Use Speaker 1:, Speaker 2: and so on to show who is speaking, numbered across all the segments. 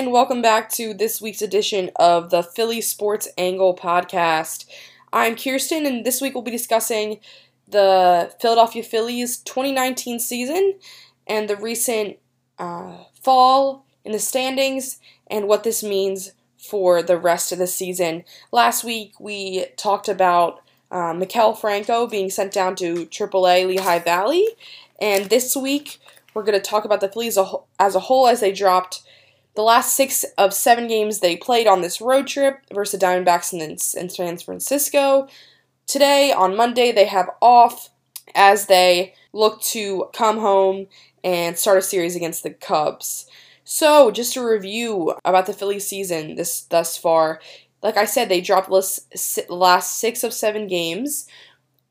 Speaker 1: and welcome back to this week's edition of the Philly Sports Angle podcast. I'm Kirsten, and this week we'll be discussing the Philadelphia Phillies 2019 season and the recent uh, fall in the standings and what this means for the rest of the season. Last week we talked about uh, Maikel Franco being sent down to AAA Lehigh Valley, and this week we're going to talk about the Phillies as a whole as they dropped the last six of seven games they played on this road trip versus the Diamondbacks in, in San Francisco. Today, on Monday, they have off as they look to come home and start a series against the Cubs. So, just a review about the Phillies season this thus far. Like I said, they dropped the last six of seven games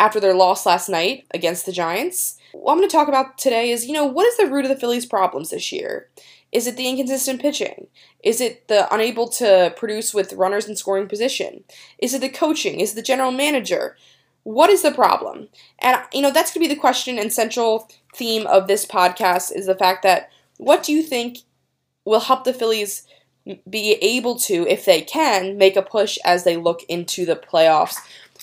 Speaker 1: after their loss last night against the Giants. What I'm going to talk about today is, you know, what is the root of the Phillies' problems this year? Is it the inconsistent pitching? Is it the unable to produce with runners in scoring position? Is it the coaching? Is it the general manager? What is the problem? And you know, that's going to be the question and central theme of this podcast is the fact that what do you think will help the Phillies be able to, if they can, make a push as they look into the playoffs?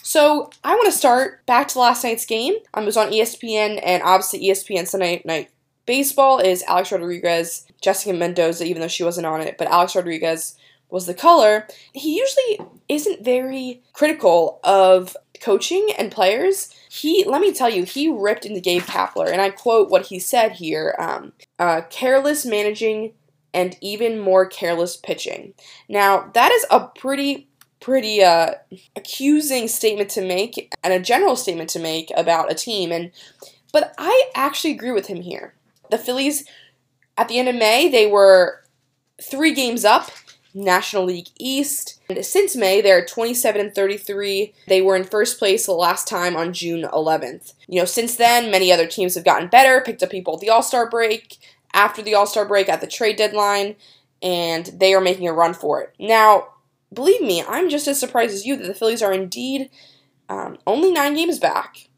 Speaker 1: So I want to start back to last night's game. Um, it was on ESPN and obviously ESPN Sunday Night Baseball is Alex Rodriguez, Jessica Mendoza, even though she wasn't on it, but Alex Rodriguez was the color. He usually isn't very critical of coaching and players. He, let me tell you, he ripped into Gabe Kapler, and I quote what he said here: um, uh, "Careless managing and even more careless pitching." Now that is a pretty pretty uh, accusing statement to make and a general statement to make about a team and but I actually agree with him here. The Phillies, at the end of May, they were three games up, National League East. And since May, they're 27 and 33. They were in first place the last time on June 11th. You know, since then, many other teams have gotten better, picked up people at the All Star break, after the All Star break, at the trade deadline, and they are making a run for it. Now, believe me, I'm just as surprised as you that the Phillies are indeed um, only nine games back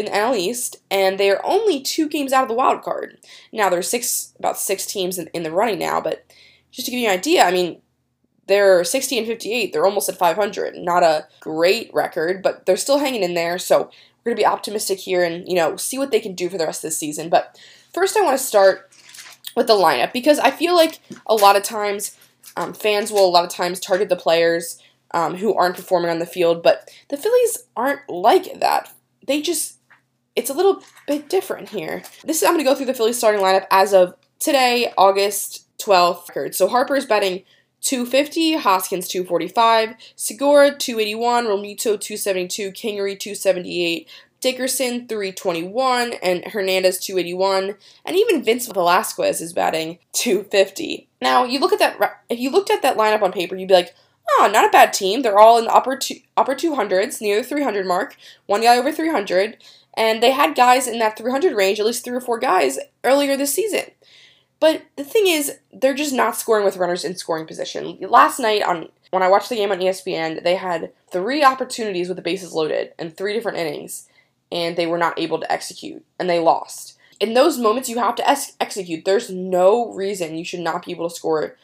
Speaker 1: in the NL East, and they are only two games out of the wild card. Now there's six about six teams in, in the running now, but just to give you an idea, I mean, they're 60 and 58. They're almost at 500. Not a great record, but they're still hanging in there. So we're gonna be optimistic here and you know see what they can do for the rest of the season. But first, I want to start with the lineup because I feel like a lot of times um, fans will a lot of times target the players um, who aren't performing on the field, but the Phillies aren't like that. They just it's a little bit different here. This is I'm going to go through the Phillies starting lineup as of today, August 12th. So Harper is batting 250, Hoskins 245, Segura 281, Realmuto 272, Kingery 278, Dickerson 321, and Hernandez 281, and even Vince Velasquez is batting 250. Now you look at that. If you looked at that lineup on paper, you'd be like, oh, not a bad team. They're all in the upper two, upper 200s, near the 300 mark. One guy over 300. And they had guys in that 300 range, at least three or four guys, earlier this season. But the thing is, they're just not scoring with runners in scoring position. Last night, on when I watched the game on ESPN, they had three opportunities with the bases loaded in three different innings, and they were not able to execute, and they lost. In those moments, you have to ex- execute. There's no reason you should not be able to score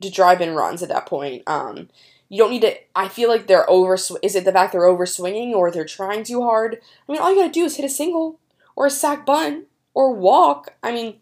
Speaker 1: to drive in runs at that point. Um, you don't need to. I feel like they're over. Is it the fact they're over swinging or they're trying too hard? I mean, all you gotta do is hit a single or a sac bunt or walk. I mean,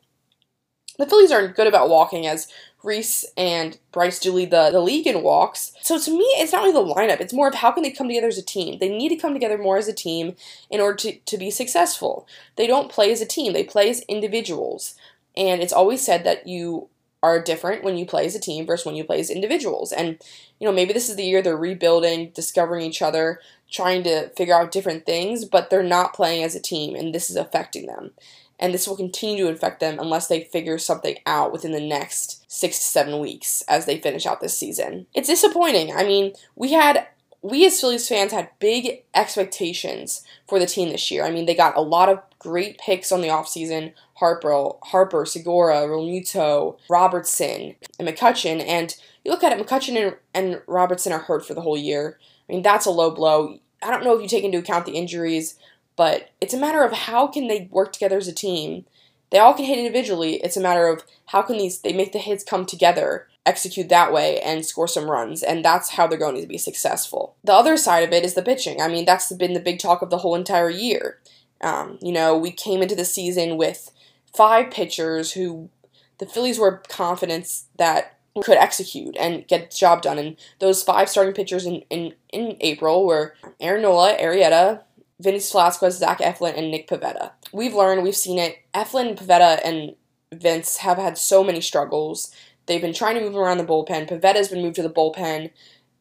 Speaker 1: the Phillies aren't good about walking as Rhys and Bryce do lead the, the league in walks. So to me, it's not really the lineup. It's more of how can they come together as a team. They need to come together more as a team in order to, to be successful. They don't play as a team, they play as individuals. And it's always said that you are different when you play as a team versus when you play as individuals. And, you know, maybe this is the year they're rebuilding, discovering each other, trying to figure out different things, but they're not playing as a team, and this is affecting them. And this will continue to affect them unless they figure something out within the next six to seven weeks as they finish out this season. It's disappointing. I mean, we had we as Phillies fans had big expectations for the team this year. I mean, they got a lot of great picks on the offseason. Harper, Harper, Segura, Realmuto, Robertson, and McCutchen. And you look at it, McCutchen and, and Robertson are hurt for the whole year. I mean, that's a low blow. I don't know if you take into account the injuries, but it's a matter of how can they work together as a team they all can hit individually. It's a matter of how can these they make the hits come together, execute that way, and score some runs, and that's how they're going to be successful. The other side of it is the pitching. I mean, that's been the big talk of the whole entire year. Um, you know, we came into the season with five pitchers who the Phillies were confident that could execute and get the job done. And those five starting pitchers in, in, in April were Aaron Nola, Arrieta, Vince Velasquez, Zach Eflin, and Nick Pivetta. We've learned, we've seen it. Eflin, Pivetta, and Vince have had so many struggles. They've been trying to move around the bullpen. Pivetta's been moved to the bullpen.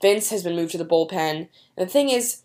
Speaker 1: Vince has been moved to the bullpen. And the thing is,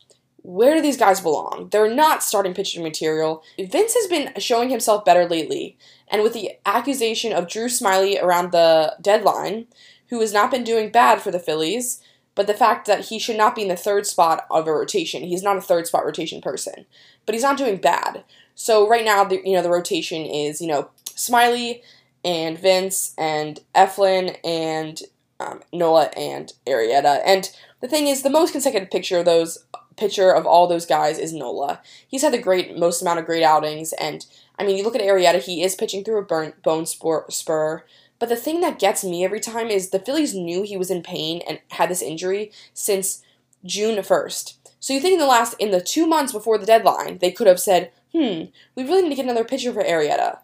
Speaker 1: where do these guys belong? They're not starting pitching material. Vince has been showing himself better lately, and with the accusation of Drew Smyly around the deadline, who has not been doing bad for the Phillies, but the fact that he should not be in the third spot of a rotation. He's not a third spot rotation person, but he's not doing bad. So right now, the, you know, the rotation is you know Smyly and Vince and Eflin and um, Nola and Arrieta. And the thing is, the most consecutive picture of those pitcher of all those guys is Nola. He's had the great most amount of great outings, and I mean, you look at Arrieta, he is pitching through a bone spur. But the thing that gets me every time is the Phillies knew he was in pain and had this injury since June 1st. So you think in the last, in the two months before the deadline, they could have said, hmm, we really need to get another pitcher for Arrieta.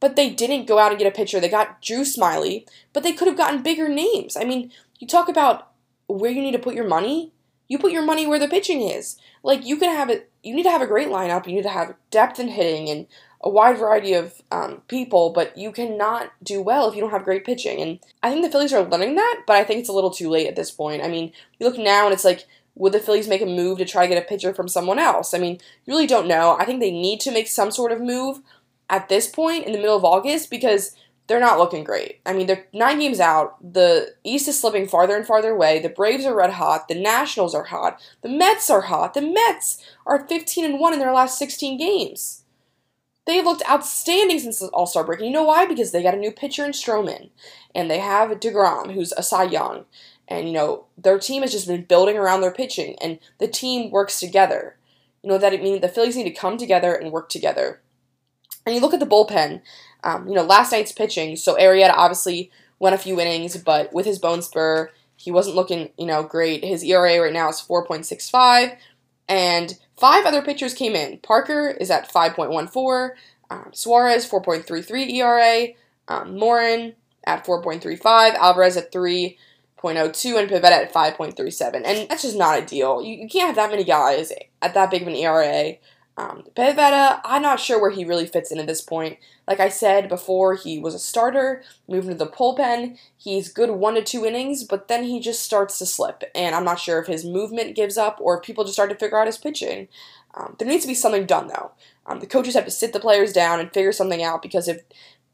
Speaker 1: But they didn't go out and get a pitcher. They got Drew Smyly, but they could have gotten bigger names. I mean, you talk about where you need to put your money. You put your money where the pitching is. Like you can have it. You need to have a great lineup. You need to have depth in hitting and a wide variety of um, people, but you cannot do well if you don't have great pitching. And I think the Phillies are learning that, but I think it's a little too late at this point. I mean, you look now and it's like, would the Phillies make a move to try to get a pitcher from someone else? I mean, you really don't know. I think they need to make some sort of move at this point in the middle of August because they're not looking great. I mean, they're nine games out. The East is slipping farther and farther away. The Braves are red hot. The Nationals are hot. The Mets are hot. The Mets are 15 and 1 in their last 16 games. They've looked outstanding since the All Star break. And you know why? Because they got a new pitcher in Stroman. And they have DeGrom, who's a Cy Young. And, you know, their team has just been building around their pitching. And the team works together. You know, that it means the Phillies need to come together and work together. And you look at the bullpen, um, you know, last night's pitching. So Arrieta obviously went a few innings, but with his bone spur, he wasn't looking, you know, great. His ERA right now is 4.65. And five other pitchers came in. Parker is at 5.14, um, Suarez 4.33 ERA, um, Morin at 4.35, Alvarez at 3.02, and Pivetta at 5.37. And that's just not ideal. You, you can't have that many guys at that big of an ERA. Um, Pivetta, I'm not sure where he really fits in at this point. Like I said before, he was a starter, moved into the bullpen. He's good one to two innings, but then he just starts to slip. And I'm not sure if his movement gives up or if people just start to figure out his pitching. Um, there needs to be something done though. Um, the coaches have to sit the players down and figure something out because if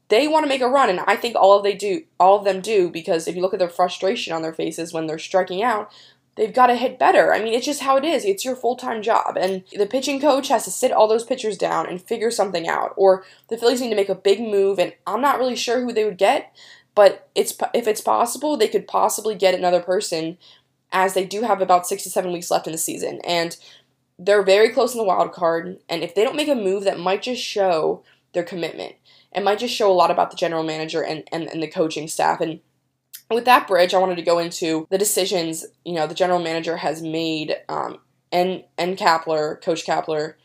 Speaker 1: they want to make a run, and I think all of they do, all of them do, because if you look at their frustration on their faces when they're striking out, they've got to hit better. I mean, it's just how it is. It's your full time job. And the pitching coach has to sit all those pitchers down and figure something out. Or the Phillies need to make a big move, and I'm not really sure who they would get, but it's if it's possible, they could possibly get another person as they do have about six to seven weeks left in the season. And they're very close in the wild card. And if they don't make a move that might just show their commitment, it might just show a lot about the general manager and, and, and the coaching staff. And with that bridge, I wanted to go into the decisions you know the general manager has made, um, and and Kapler, Coach Kapler,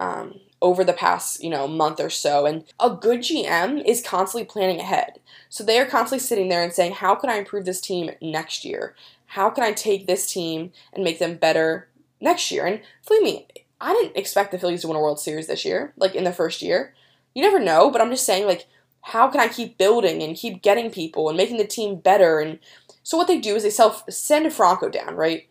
Speaker 1: um, over the past you know month or so. And a good GM is constantly planning ahead, so they are constantly sitting there and saying, "How can I improve this team next year? How can I take this team and make them better next year?" And believe me, I didn't expect the Phillies to win a World Series this year, like in the first year. You never know, but I'm just saying, like how can I keep building and keep getting people and making the team better? And so what they do is they self send Franco down, right?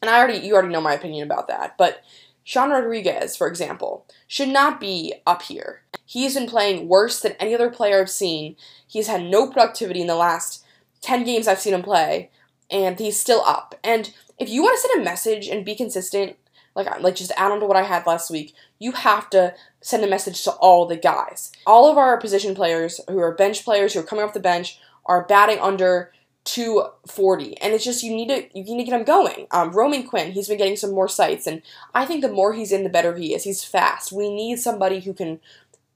Speaker 1: And I already you already know my opinion about that, but Sean Rodriguez, for example, should not be up here. He's been playing worse than any other player I've seen. He's had no productivity in the last 10 games I've seen him play, and he's still up. And if you want to send a message and be consistent, like like just add on to what I had last week, you have to send a message to all the guys. All of our position players who are bench players who are coming off the bench are batting under 240 and it's just you need to you need to get him going. Um, roman quinn he's been getting some more sights and i think the more he's in the better he is. He's fast. We need somebody who can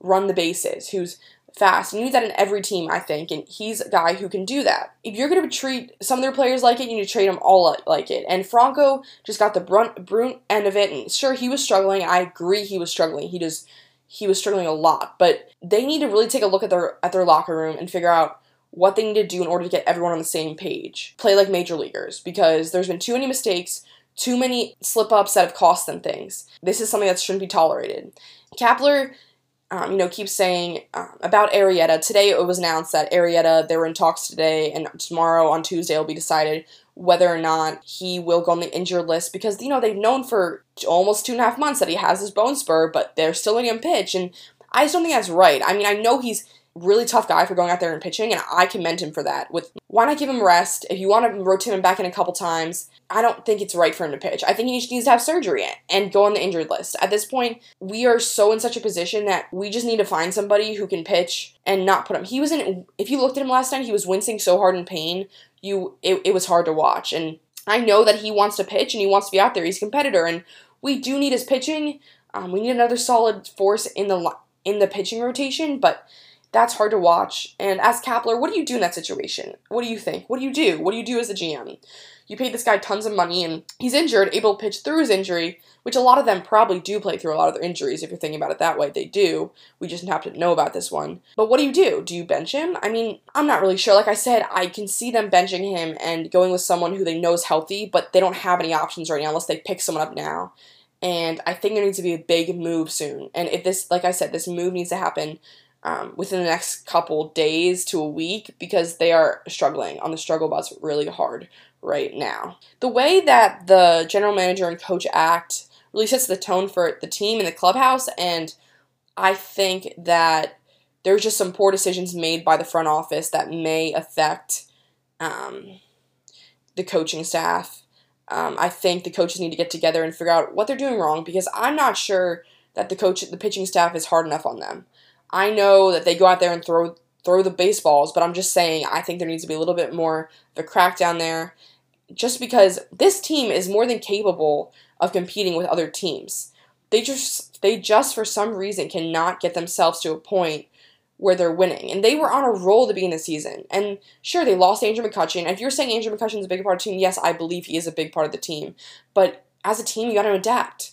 Speaker 1: run the bases who's fast. You need that in every team, I think, and he's a guy who can do that. If you're going to treat some of their players like it, you need to treat them all like it. And Franco just got the brunt, brunt end of it, and sure, he was struggling. I agree he was struggling. He just he was struggling a lot, but they need to really take a look at their at their locker room and figure out what they need to do in order to get everyone on the same page. Play like major leaguers because there's been too many mistakes, too many slip ups that have cost them things. This is something that shouldn't be tolerated. Kapler um, you know, keeps saying um, about Arrieta. Today it was announced that Arrieta, they were in talks today, and tomorrow on Tuesday it'll be decided whether or not he will go on the injured list because, you know, they've known for almost two and a half months that he has his bone spur, but they're still letting him pitch, and I just don't think that's right. I mean, I know he's really tough guy for going out there and pitching, and I commend him for that. With why not give him rest? If you want to rotate him back in a couple times, I don't think it's right for him to pitch. I think he needs to have surgery and go on the injured list. At this point, we are so in such a position that we just need to find somebody who can pitch and not put him. He was in. If you looked at him last night, he was wincing so hard in pain. You, it, it was hard to watch, and I know that he wants to pitch and he wants to be out there. He's a competitor, and we do need his pitching. Um, we need another solid force in the in the pitching rotation, but that's hard to watch. And as Kapler, what do you do in that situation? What do you think? What do you do? What do you do as a GM? You paid this guy tons of money and he's injured, able to pitch through his injury, which a lot of them probably do play through a lot of their injuries if you're thinking about it that way. They do. We just have to know about this one. But what do you do? Do you bench him? I mean, I'm not really sure. Like I said, I can see them benching him and going with someone who they know is healthy, but they don't have any options right now unless they pick someone up now and I think there needs to be a big move soon. And if this, like I said, this move needs to happen um, within the next couple days to a week because they are struggling on the struggle bus really hard right now. The way that the general manager and coach act really sets the tone for the team and the clubhouse, and I think that there's just some poor decisions made by the front office that may affect um, the coaching staff. Um, I think the coaches need to get together and figure out what they're doing wrong because I'm not sure that the coach, the pitching staff, is hard enough on them. I know that they go out there and throw throw the baseballs, but I'm just saying I think there needs to be a little bit more of a crackdown there just because this team is more than capable of competing with other teams. They just they just for some reason cannot get themselves to a point where they're winning. And they were on a roll to beginning the season. And sure, they lost Andrew McCutchen. And if you're saying Andrew is a big part of the team, yes, I believe he is a big part of the team. But as a team, you got to adapt.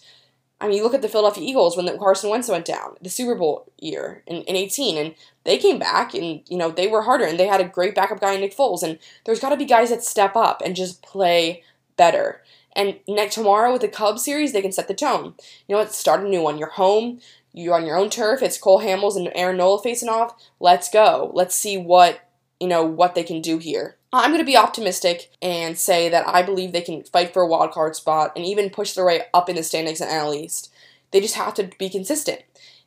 Speaker 1: I mean, you look at the Philadelphia Eagles when the Carson Wentz went down, the Super Bowl year in, in 18, and they came back and, you know, they were harder and they had a great backup guy in Nick Foles. And there's got to be guys that step up and just play better. And next tomorrow with the Cubs series, they can set the tone. You know what? Start a new one. You're home. You're on your own turf. It's Cole Hamels and Aaron Nola facing off. Let's go. Let's see what you know what they can do here. I'm going to be optimistic and say that I believe they can fight for a wild card spot and even push their way up in the standings and at least. They just have to be consistent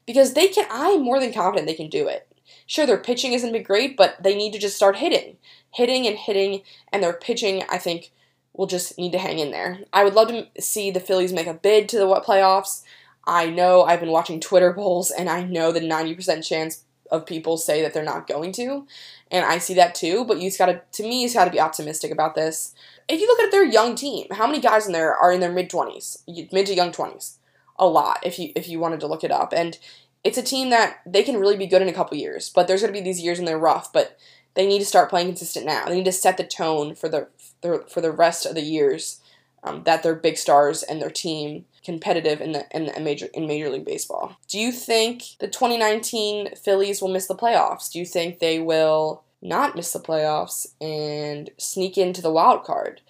Speaker 1: because they can. I'm more than confident they can do it. Sure, their pitching isn't great, but they need to just start hitting, hitting and hitting, and their pitching, I think, will just need to hang in there. I would love to see the Phillies make a bid to the playoffs. I know I've been watching Twitter polls, and I know the 90% chance of people say that they're not going to, and I see that too. But you just gotta, to me, you just gotta be optimistic about this. If you look at their young team, how many guys in there are in their mid twenties, mid to young twenties? A lot. If you if you wanted to look it up, and it's a team that they can really be good in a couple years. But there's gonna be these years when they're rough, but they need to start playing consistent now. They need to set the tone for the for the rest of the years um, that they're big stars and their team competitive in the in the major in Major League Baseball. Do you think the 2019 Phillies will miss the playoffs? Do you think they will not miss the playoffs and sneak into the wild card?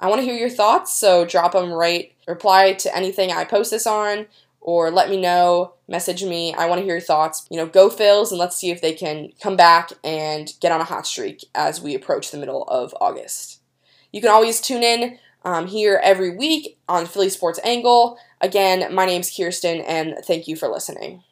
Speaker 1: I want to hear your thoughts, so drop them right. Reply to anything I post this on, or let me know. Message me. I want to hear your thoughts. You know, go Phils, and let's see if they can come back and get on a hot streak as we approach the middle of August. You can always tune in um, here every week on Philly Sports Angle. Again, my name's Kirsten, and thank you for listening.